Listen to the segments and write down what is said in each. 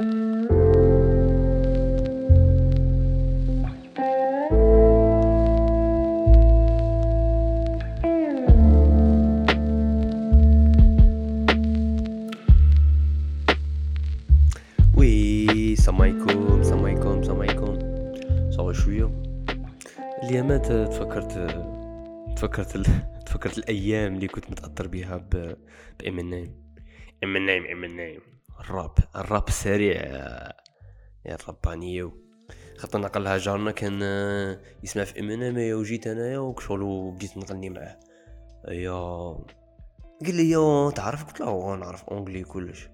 السلام عليكم السلام عليكم السلام عليكم صافا شوية اليامات تفكرت تفكرت ال... تفكرت الأيام اللي كنت متاثر بها ب بامينيم امينيم امينيم الراب الراب السريع يا الربانيو خاطر نقلها جارنا كان يسمع في امينيم وجيت انايا وكشغل بديت نغني معاه. يا قال لي يا تعرف؟ قلت له نعرف anglais كلش.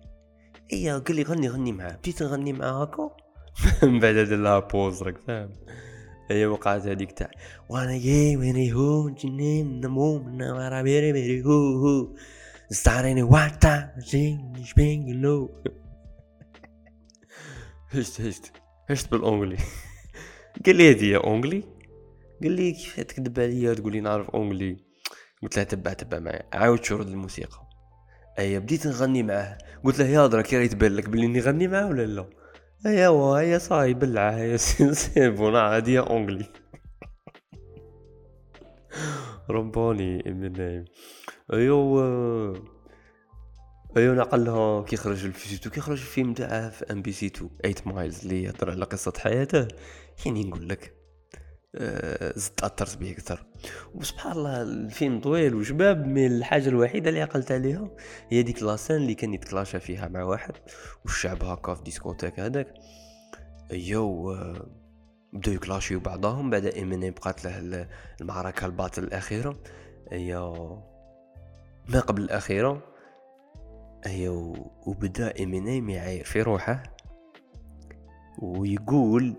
إيه قال لي غني غني معاه. بديت نغني معاه هكا؟ من بعد دار لها pause راك فاهم. هي وقعت هذيك تاع. وأنا جاي ويني هو جنين نمو من ورا بيري بيري هو هو. ستاريني واتا جين شبينج لو. هشت هشت هشت بال anglais. قال لي هذه anglais قال لي كيف تكذب عليا تقول لي نعرف anglais قلت له تبع تبع معايا. عاود شرد الموسيقى. اي بديت نغني معاه. قلت له يا درك يا تبان لك بلي نغني معاه ولا لا؟ ايوا هي صاي بلعه هي c'est bon هادي anglais رباني من ايوا ايوا نقلها كي خرج الفيزيتو كي خرج الفيلم تاعه في إم بي سي 2 8 Miles اللي يهضر على قصة حياته. يعني نقول لك آه، زدت تاثرت به أكثر. وسبحان الله الفيلم طويل وشباب من الحاجة الوحيدة اللي عقلت عليها هي ديك la scène اللي كان يتكلاشى فيها مع واحد والشعب هكا في discothèque هذاك. يو آه، بداو يكلاشيو بعضهم بعد امينيم بقات له المعركة الباطل الأخيرة. هي ما قبل الأخيرة. هي وبدأ امينيم يعاير في روحه. ويقول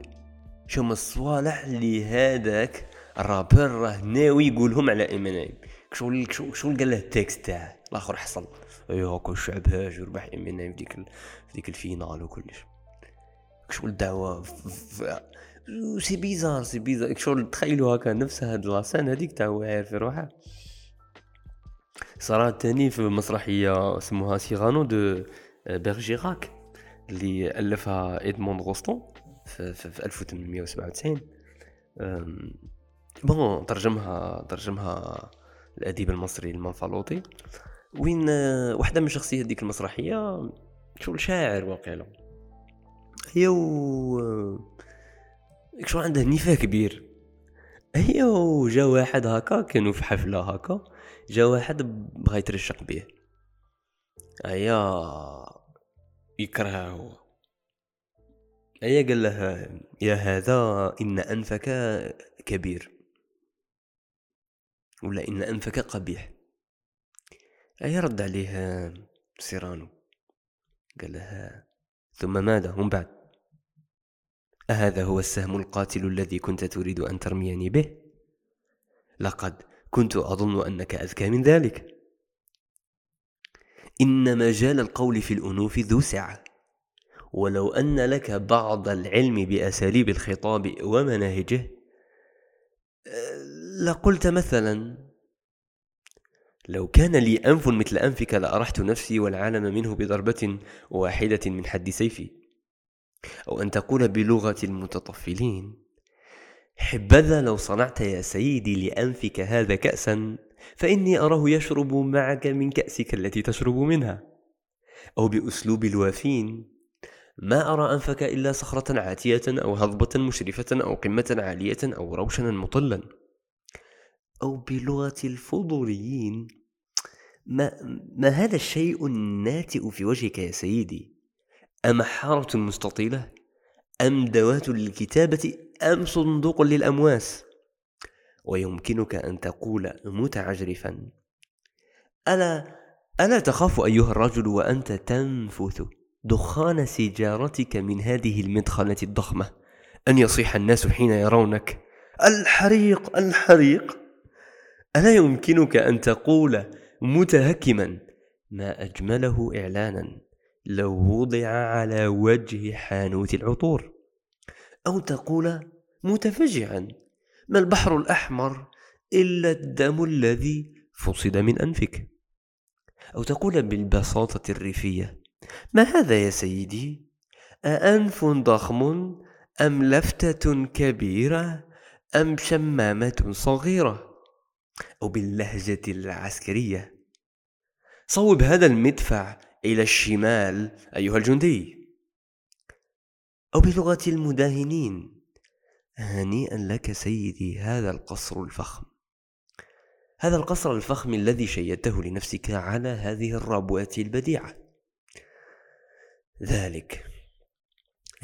شو الصوالح اللي هذاك ال rappeur راه ناوي يقولهم على امينيم شغل شغل قال له ال texte تاعه؟ الآخر حصل. ايوا هاكا الشعب هاج وربح امينيم في ديك في ديك ال finale وكلش. شغل الدعوة c'est bizarre c'est bizarre. شغل تخيلوا هكا نفس هاد la scène هذيك تاع واعر في روحه. صرا تاني في مسرحية اسمها سيرانو دو بيرجيراك اللي ألفها ادموند روستون في, في, في 1897 bon ترجمها ترجمها الأديب المصري المنفلوطي. وين واحدة من شخصيات ديك المسرحية شغل شاعر واقيلا. هي و شو عنده نفاق كبير. هي جا واحد هكا كانوا في حفلة هكا. جا واحد بغا يترشق بيه. هيا يكرهه. هو هي قال له يا هذا إن أنفك كبير. ولا إن أنفك قبيح. أي رد عليه سيرانو. قال له ثم ماذا؟ هم بعد. أهذا هو السهم القاتل الذي كنت تريد أن ترميني به؟ لقد كنت أظن أنك أذكى من ذلك. إن مجال القول في الأنوف ذو سعة. ولو أن لك بعض العلم بأساليب الخطاب ومناهجه لقلت مثلا لو كان لي أنف مثل أنفك لأرحت نفسي والعالم منه بضربة واحدة من حد سيفي. أو أن تقول بلغة المتطفلين. حبذا لو صنعت يا سيدي لأنفك هذا كأسا فإني أراه يشرب معك من كأسك التي تشرب منها. أو بأسلوب الوافين ما أرى أنفك إلا صخرة عاتية أو هضبة مشرفة أو قمة عالية أو روشنا مطلا. أو بلغة الفضوليين ما, ما هذا الشيء الناتئ في وجهك يا سيدي؟ أمحارة مستطيلة؟ أم دوات للكتابة أم صندوق للأمواس؟ ويمكنك أن تقول متعجرفا ألا ألا تخاف أيها الرجل وأنت تنفث دخان سيجارتك من هذه المدخنة الضخمة؟ أن يصيح الناس حين يرونك. الحريق الحريق! ألا يمكنك أن تقول متهكما ما أجمله إعلانا لو وضع على وجه حانوت العطور؟ أو تقول متفجعا ما البحر الأحمر إلا الدم الذي فصد من أنفك؟ أو تقول بالبساطة الريفية ما هذا يا سيدي؟ أأنف ضخم أم لفتة كبيرة أم شمامة صغيرة؟ أو باللهجة العسكرية. صوب هذا المدفع إلى الشمال أيها الجندي. أو بلغة المداهنين. هنيئا لك سيدي هذا القصر الفخم. هذا القصر الفخم الذي شيدته لنفسك على هذه الربوة البديعة. ذلك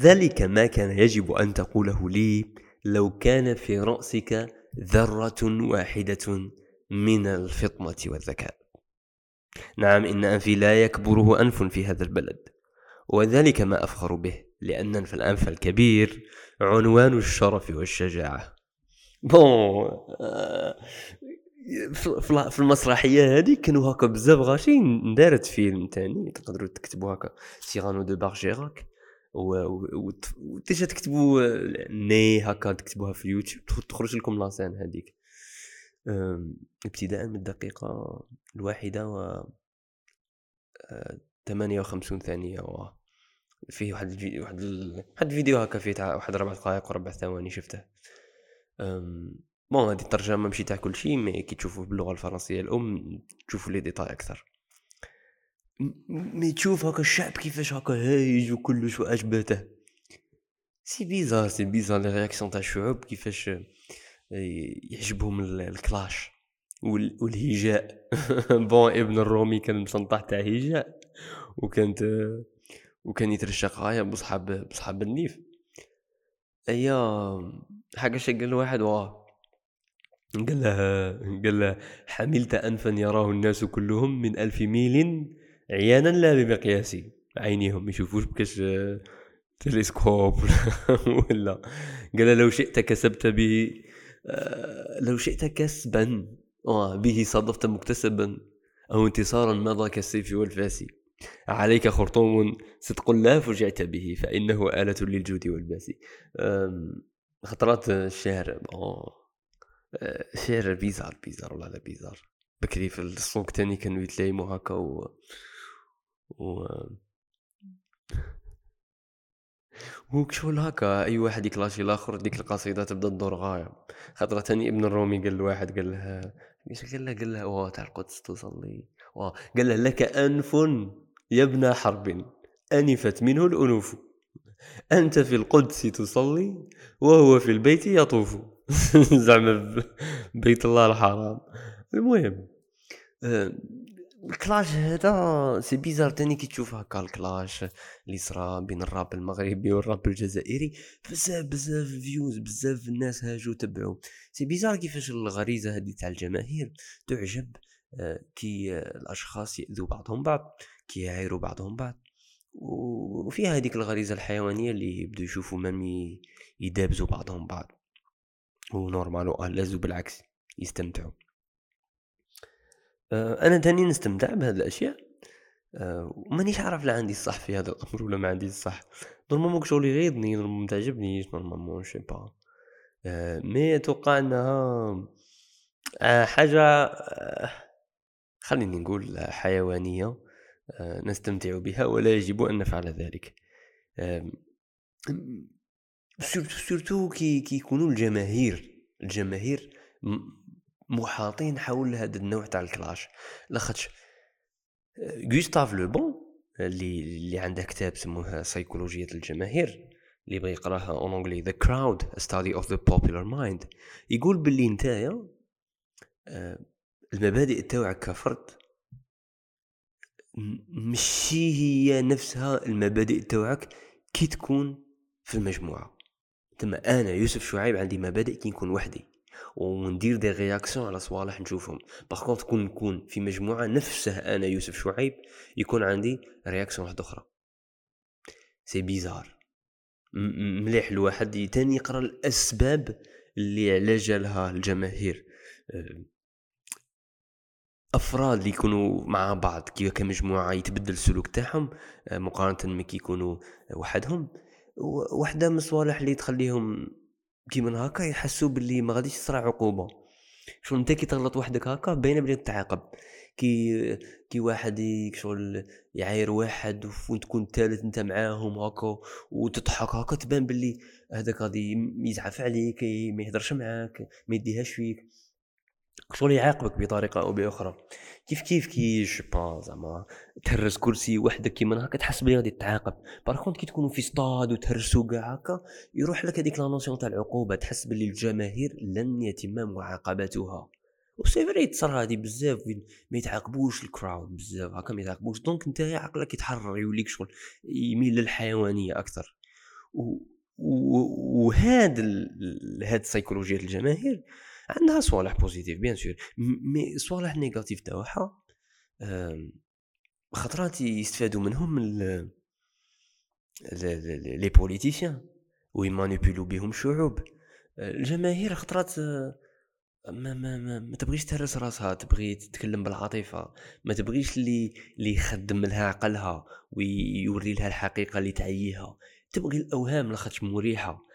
ذلك ما كان يجب أن تقوله لي لو كان في رأسك ذرة واحدة من الفطنة والذكاء. نعم إن أنفي لا يكبره أنف في هذا البلد وذلك ما أفخر به. لأن الأنف الكبير عنوان الشرف والشجاعة. بون آه، في المسرحية هذه كانوا هكا بزاف غاشين. دارت فيلم تاني تقدروا تكتبوا هكا سيرانو دو بارجيراك و déjà تكتبوا ني هكا تكتبوها في اليوتيوب تخرج لكم la scène هذيك. ابتداء من الدقيقة الواحدة و 58 ثانية و فيه واحد الفيديو واحد واحد الفيديو هكا فيه تاع واحد ربع دقائق وربع ثواني شفته. bon هذه الترجمة ماشي تاع كل شيء mais كي تشوفوه باللغة الفرنسية الأم تشوفوا les détails أكثر. mais تشوف هكا الشعب كيفاش هكا هايج وكلش وعجباته c'est bizarre c'est bizarre les réactions تاع الشعوب كيفاش يعجبهم ال clash والهجاء bon ابن الرومي كان مسنطح تاع هجاء وكانت وكان يترشق غاية بصحاب بصحاب النيف. ايا حاجة قال واحد واه. قال له قال له حملت أنفا يراه الناس كلهم من ألف ميل عيانا لا بمقياس عينيهم. يشوفوش بكاش تلسكوب ولا. قال لو شئت كسبت به آه، لو شئت كسبا آه، به صادفت مكتسبا أو انتصارا مضى كالسيف والفاس عليك خرطوم صدق لا فجعت به فإنه آلة للجود والباس خطرات الشعر شعر بيزار بيزار والله لا بيزار. بكري في السوق تاني كانوا يتلايموا هكا و و وكشغل هكا أي واحد يكلاشي الآخر ديك القصيدة تبدا تدور غاية. خاطر تاني ابن الرومي قال لواحد قال له إيش قال له قال له واه تاع القدس تصلي قال له لك أنف يا ابن حرب أنفت منه الأنوف. أنت في القدس تصلي وهو في البيت يطوف. زعما بيت الله الحرام. المهم آه، ال clash هذا c'est bizarre تاني كي تشوف هكا ال clash اللي صرا بين الراب المغربي والراب الجزائري بزاف بزاف vues بزاف الناس هاجو تبعو. c'est bizarre كيفاش الغريزة هذه تاع الجماهير تعجب آه، كي الأشخاص يأذوا بعضهم بعض. كي يعايروا بعضهم بعض. وفيها هذيك الغريزة الحيوانية اللي يبدو يشوفوا même يدابزوا بعضهم بعض. و normal لازو بالعكس يستمتعوا. آه، أنا تاني نستمتع بهذه الأشياء. آه، ومانيش عارف لا عندي الصح في هذا الأمر ولا ما عندي الصح. normalement شغل يغيظني normalement تعجبنيش normalement je sais pas mais أتوقع إنها آه، حاجة خليني نقول حيوانية. نستمتع بها ولا يجب أن نفعل ذلك. surtout كي كيكونوا الجماهير الجماهير محاطين حول هذا النوع تاع ال clash. لاخاطش غوستاف لو بون اللي اللي عنده كتاب سموه سيكولوجية الجماهير اللي بغى يقراها en anglais The Crowd Study of the Popular Mind يقول باللي نتايا آه، المبادئ تاوعك كفرد مشي هي نفسها المبادئ تاوعك كي تكون في المجموعة. تما أنا يوسف شعيب عندي مبادئ كي نكون وحدي وندير des réactions على صوالح نشوفهم. par contre كون نكون في مجموعة نفسه أنا يوسف شعيب يكون عندي réaction واحدة أخرى. c'est bizarre مليح الواحد تاني يقرأ الأسباب اللي على جالها الجماهير. أه، أفراد اللي يكونوا مع بعض كمجموعة يتبدل السلوك تاعهم أه، مقارنة ما يكونوا وحدهم. وحدة من الصوالح اللي تخليهم كيما هكا يحسوا باللي ما غاديش تصرا عقوبة. شو أنت كي تغلط وحدك هكا باينه بلي تتعاقب. كي كي واحد شغل يعاير واحد وين تكون الثالث أنت معاهم هكا وتضحك هكا تبان باللي هذاك غادي يزعف عليك ما يهدرش معاك ما يديهاش فيك. شغل يعاقبك بطريقة أو بأخرى؟ كيف كيف كي با زعما تهرس كرسي وحدك كيما هكا تحس بلي غادي تعاقب par contre كي تكونوا في ستاد وتهرسوا كاع هكا يروح لك هذيك la notion تاع العقوبة تحس بلي الجماهير لن يتم معاقبتها و c'est vrai تصرى هادي بزاف وين ما يتعاقبوش ال crowd بزاف هكا ما يتعاقبوش. donc انت عقلك يتحرر يوليك شغل يميل للحيوانية أكثر. وهاد هاد سيكولوجية الجماهير عندها صوالح positives bien sûr. mais صوالح négatives تاعها خطرات يستفادوا منهم les politiciens ويمانيبيلو بهم الشعوب الجماهير خطرات ما ما ما, ما تبغيش تهرس راسها تبغي تتكلم بالعاطفة. ما تبغيش اللي اللي يخدم لها عقلها ويوري لها الحقيقة اللي تعييها. تبغي الأوهام لاخاطش مريحة.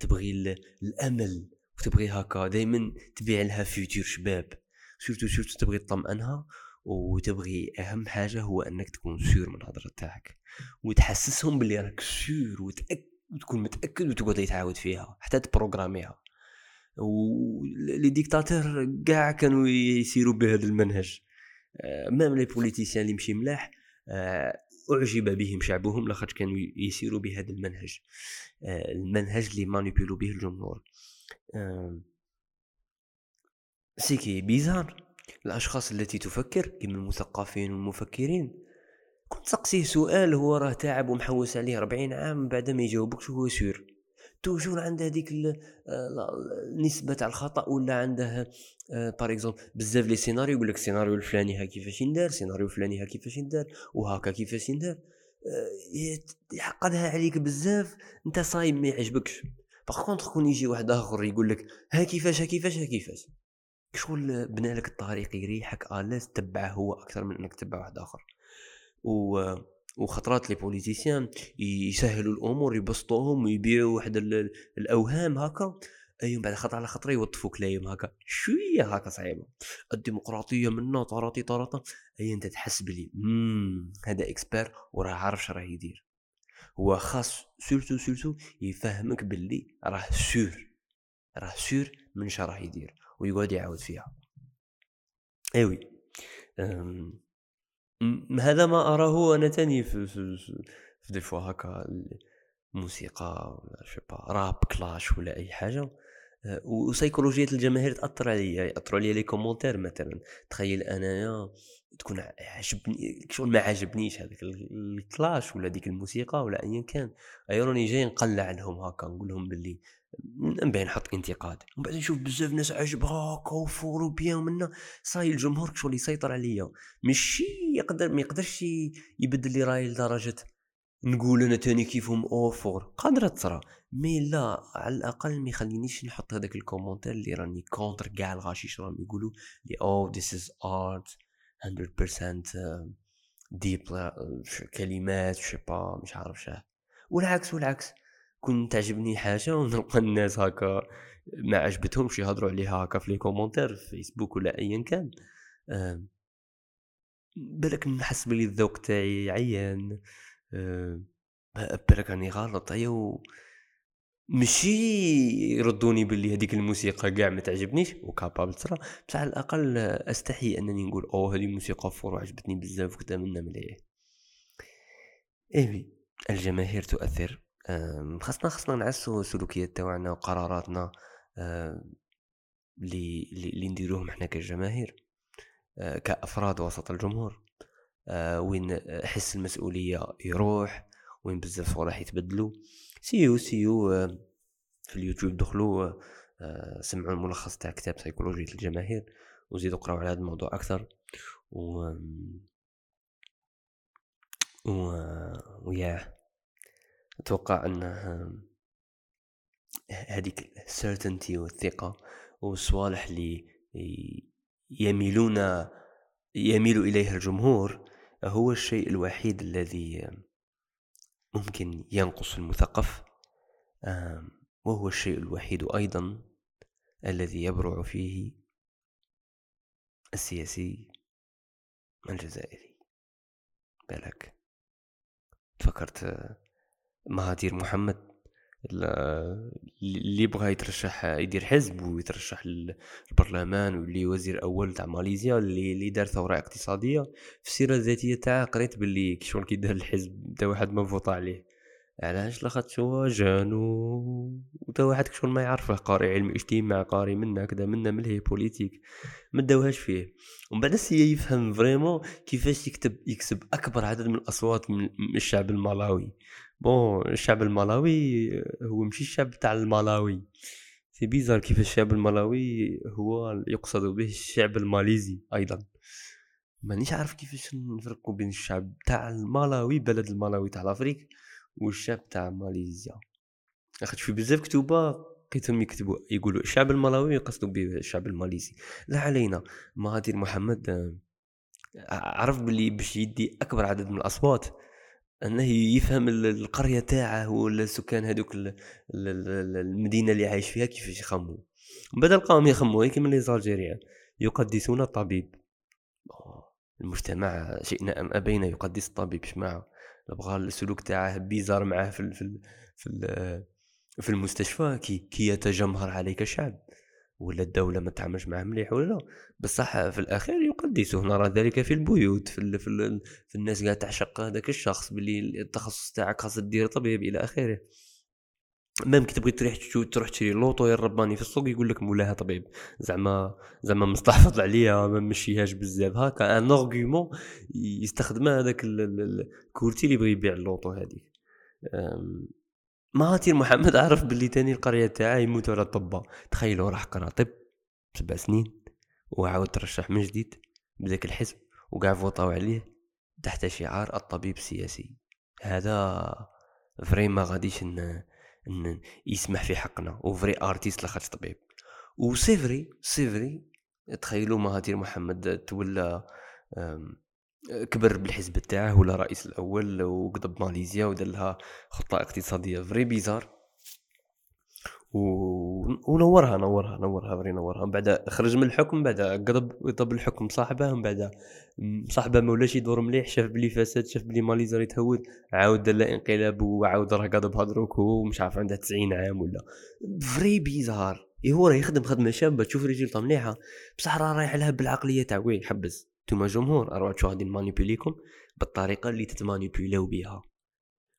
تبغي الأمل. وتبغي هكا دائما تبيع لها futur شباب. surtout surtout تبغي تطمئنها وتبغي أهم حاجة هو أنك تكون sûr من الهضرة تاعك. وتحسسهم باللي راك sûr وتأكد وتكون متأكد وتقعد تعاود فيها حتى تبروغراميها. و les dictateurs كاع كانوا يسيروا بهذا المنهج. آه، même les politiciens اللي مشي ملاح آه، أعجب بهم شعبهم لاخاطش كانوا يسيروا بهذا المنهج. آه، المنهج اللي مانيبيلو به الجمهور. ce qui est bizarre الأشخاص التي تفكر كما المثقفين والمفكرين. كنت تسقسيه سؤال هو راه تعب ومحوس عليه 40 عام بعد ما يجاوبكش هو sûr toujours عنده هذيك النسبة تاع الخطأ ولا عنده par exemple بزاف les scénarios يقول لك السيناريو الفلاني ها كيفاش يندار السيناريو الفلاني ها كيفاش يندار وهكا كيفاش يندار. يعقدها عليك بزاف انت صايم ما يعجبكش. par contre كون يجي واحد آخر يقول لك ها كيفاش ها كيفاش ها كيفاش؟ شغل بنى لك الطريق يريحك à l'aise تبعه هو أكثر من إنك تتبع واحد آخر. و وخطرات les politiciens يسهلوا الأمور يبسطوهم ويبيعوا واحد الأوهام هكا. أي بعد خطره على خطره يوظفوك لايم هكا. شوية هكا صعيبة. الديمقراطية منا طراطي طراطا أي أنت تحس بلي هذا expert وراه عارف راه يدير. هو خاص surtout surtout يفهمك باللي راه sûr راه sûr من راه يدير ويقعد يعاود فيها. إيوي هذا ما أراه أنا تاني في في, في, في des fois هكا موسيقى ولا شبا rap clash ولا أي حاجة. وسيكولوجية الجماهير تأثر عليا يأثروا عليا les commentaires مثلا. تخيل أنايا تكون عجبني شغل ما عجبنيش هذاك ال clash ولا ديك الموسيقى ولا ايا كان. أي راني جاي نقلع لهم هكا نقول لهم باللي نبين نحط انتقاد. ومن بعد نشوف بزاف ناس عجبها هكا وفور و bien ومنا صاي الجمهور شغل يسيطر عليا. ماشي يقدر ما يقدرش يبدل لي راي لدرجة نقول أنا تاني كيفهم اوفور قادرة تصرى mais لا على الأقل ما يخلينيش نحط هذاك ال commentaire اللي راني contre كاع الغاشيش راهم يقولوا لي oh this is art 100% deep كلمات شبا مش عارف شاه والعكس والعكس. كون تعجبني حاجة ونلقى الناس هكا ما عجبتهمش يهضروا عليها هكا في les commentaires في فيسبوك ولا ايا كان. بالك نحس بلي الذوق تاعي عيان. بالك راني غلط. ايوا ماشي يردوني باللي هذيك الموسيقى كاع ما تعجبنيش. و capable ترى بصح على الأقل أستحي أنني نقول أو هذه موسيقى fort عجبتني بزاف وكذا منا مليح إيوي الجماهير تؤثر. خاصنا خاصنا نعسو السلوكيات تاعنا وقراراتنا اللي اللي نديروهم إحنا كجماهير آه، كأفراد وسط الجمهور. آه، وين حس المسؤولية يروح وين بزاف صوالح يتبدلوا سيو سيو آه، في اليوتيوب دخلوا سمعوا الملخص تاع كتاب سيكولوجية الجماهير وزيدوا قراو على هذا الموضوع أكثر. و و وياه أتوقع انه هذيك السيرتينتي والثقة والصوالح اللي يميلون يميل إليها الجمهور هو الشيء الوحيد الذي ممكن ينقص المثقف وهو الشيء الوحيد أيضا الذي يبرع فيه السياسي الجزائري. بالك. تفكرت مهاتير محمد؟ اللي بغى يترشح يدير حزب ويترشح للبرلمان ويولي وزير أول تاع ماليزيا اللي اللي دار ثورة اقتصادية في السيرة الذاتية تاعه. قريت باللي كي كي دار الحزب تا واحد ما فوطا عليه. علاش؟ لاخاطش هو jeune و تا واحد كشغل ما يعرفه قاري علم اجتماع قاري منا كذا منا ملهي politique ما داوهاش فيه. ومن بعد essayé يفهم vraiment كيفاش يكتب يكسب أكبر عدد من الأصوات من الشعب المالاوي bon الشعب المالاوي هو ماشي الشعب تاع المالاوي c'est bizarre كيف الشعب المالاوي هو يقصد به الشعب الماليزي أيضا. مانيش عارف كيفاش نفرقوا بين الشعب تاع المالاوي بلد المالاوي تاع l'Afrique والشعب تاع ماليزيا. اخذت في بزاف كتوبة لقيتهم يكتبوا يقولوا الشعب المالاوي يقصدوا به الشعب الماليزي. لا علينا. مهاتير محمد آه، عرف باللي باش يدي أكبر عدد من الأصوات. أنه يفهم القرية تاعه ولا السكان هذوك المدينة اللي عايش فيها كيفاش يخموا بدل قام يخموا كيما لي زالجيريان يقدسون الطبيب. المجتمع شئنا أم أبينا يقدس الطبيب شمع. بغى السلوك تاعه بيزار معاه في في في, في المستشفى كي كي يتجمهر عليك الشعب ولا الدولة ما تعملش معاه مليح ولا بصح في الأخير يقدسه نرى ذلك في البيوت في, ال في, ال في الناس قاعدة تعشق هذاك الشخص باللي التخصص تاعك خاص دير طبيب إلى آخره. même كي تبغي تروح تروح تشري لوطو يا الرباني في السوق يقول لك مولاها طبيب. زعما زعما مستحفظ عليا ما مشيهاش بزاف. هكا un argument يستخدم هذاك ال courtier اللي يبغي يبيع اللوطو هذيك. مهاتير محمد عرف باللي تاني القرية تاعه يموتوا على الطبة تخيلوا راح قرأ طب سبع سنين وعاود ترشح من جديد بذاك الحزب وقاع فوطاو عليه تحت شعار الطبيب السياسي. هذا vrai ما غاديش ان, إن يسمح في حقنا و vrai artiste لاخاطش طبيب. و c'est vrai c'est vrai تخيلوا مهاتير محمد تولى كبر بالحزب تاعه ولا رئيس الأول وقضب ماليزيا ودار لها خطة اقتصادية vrai bizarre. و... ونورها نورها نورها vrai نورها. من بعد خرج من الحكم بعد قضب قضب الحكم صاحبه من بعد صاحبه ما ولاش يدور مليح شاف بلي فساد شاف بلي ماليزيا يتهود عاود دار انقلاب وعاود راه قضب هضروك هو مش عارف عنده 90 عام ولا. vrai bizarre. اي هو راه يخدم خدمة شابة تشوف رجيلته مليحة. بصح راه رايح لها بالعقلية تاع oui حبس. نتوما جمهور شو غادي نمانيبيليكم بالطريقة اللي تتمانيبيلاو بها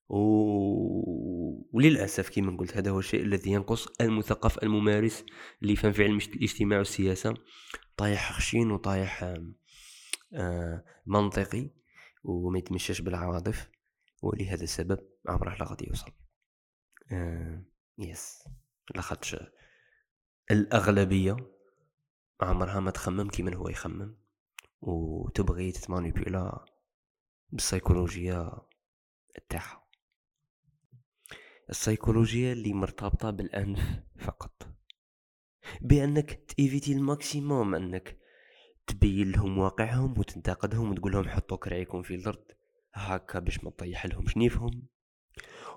و... وللأسف كما قلت هذا هو الشيء الذي ينقص المثقف الممارس اللي يفهم في علم الاجتماع والسياسة. طايح خشين وطايح آه منطقي وما يتمشاش بالعواطف ولهذا السبب عمره لا غادي يوصل. آه يس لاخاطش الأغلبية عمرها ما تخمم كيما هو يخمم. وتبغي تتمانيبيولا بالسيكولوجيا تاعها. السيكولوجيا اللي مرتبطة بالأنف فقط. بأنك تيفيتي ال maximum أنك تبين لهم واقعهم وتنتقدهم وتقول لهم حطوا كرعيكم في الأرض هكا باش ما تطيح لهم شنيفهم.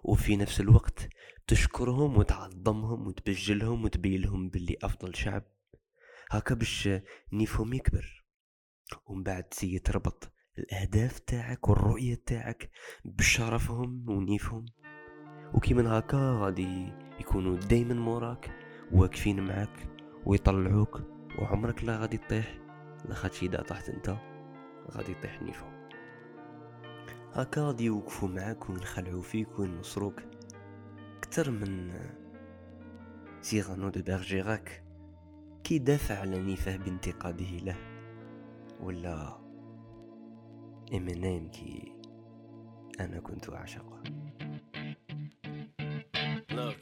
وفي نفس الوقت تشكرهم وتعظمهم وتبجلهم وتبين لهم باللي أفضل شعب. هكا باش نيفهم يكبر. ومن بعد تسي تربط الأهداف تاعك والرؤية تاعك بشرفهم ونيفهم. وكي من هكا غادي يكونوا دايما موراك واقفين معاك ويطلعوك وعمرك لا غادي تطيح. لاخاطش إذا طحت أنت غادي يطيح نيفهم. هكا غادي يوقفوا معاك وينخلعوا فيك وينصروك. أكثر من Cyrano de Bergerac كي دافع على نيفه بانتقاده له. ولا إمينيم كي أنا كنت أعشقه Look,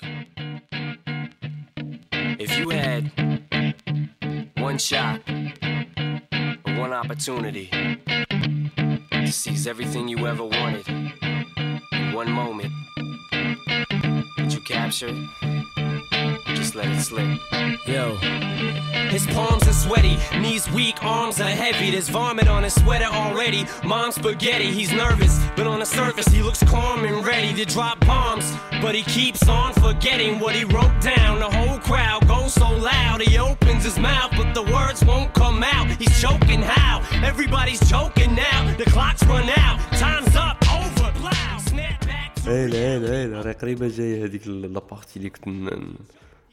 if you had one shot, one opportunity to seize everything you ever wanted in one moment, would you capture it? Would you Just let it slip. Yo. His palms are sweaty, knees weak, arms are heavy. There's vomit on his sweater already. Mom's spaghetti, he's nervous, but on the surface he looks calm and ready to drop bombs. But he keeps on forgetting what he wrote down. The whole crowd goes so loud, he opens his mouth, but the words won't come out. He's choking how? Everybody's choking now. The clock's run out, time's up, over, plow, snap back. هيلا هيلا هيلا راهي قريبة جاية هذيك لابارتي اللي كنت ن- ن-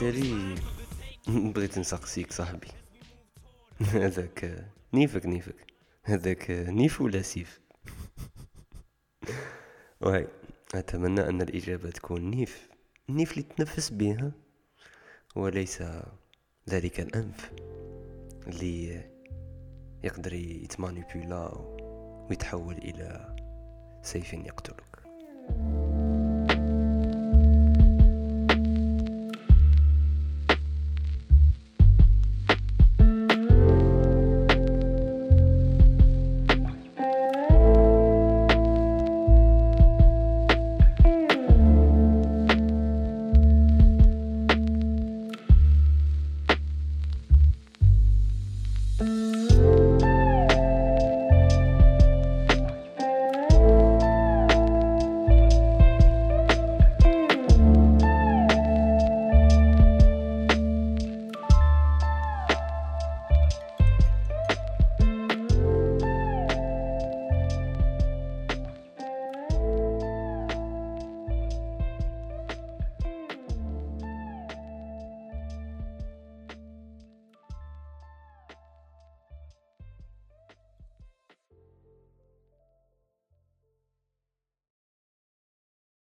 This وفي التالي بغيت نسقسيك صاحبي. هذاك نيفك نيفك. هذاك نيف ولا سيف. وهي أتمنى أن الإجابة تكون نيف. النيف اللي تنفس بها وليس ذلك الأنف اللي يقدر يتمانيبيولا ويتحول إلى سيف يقتلك.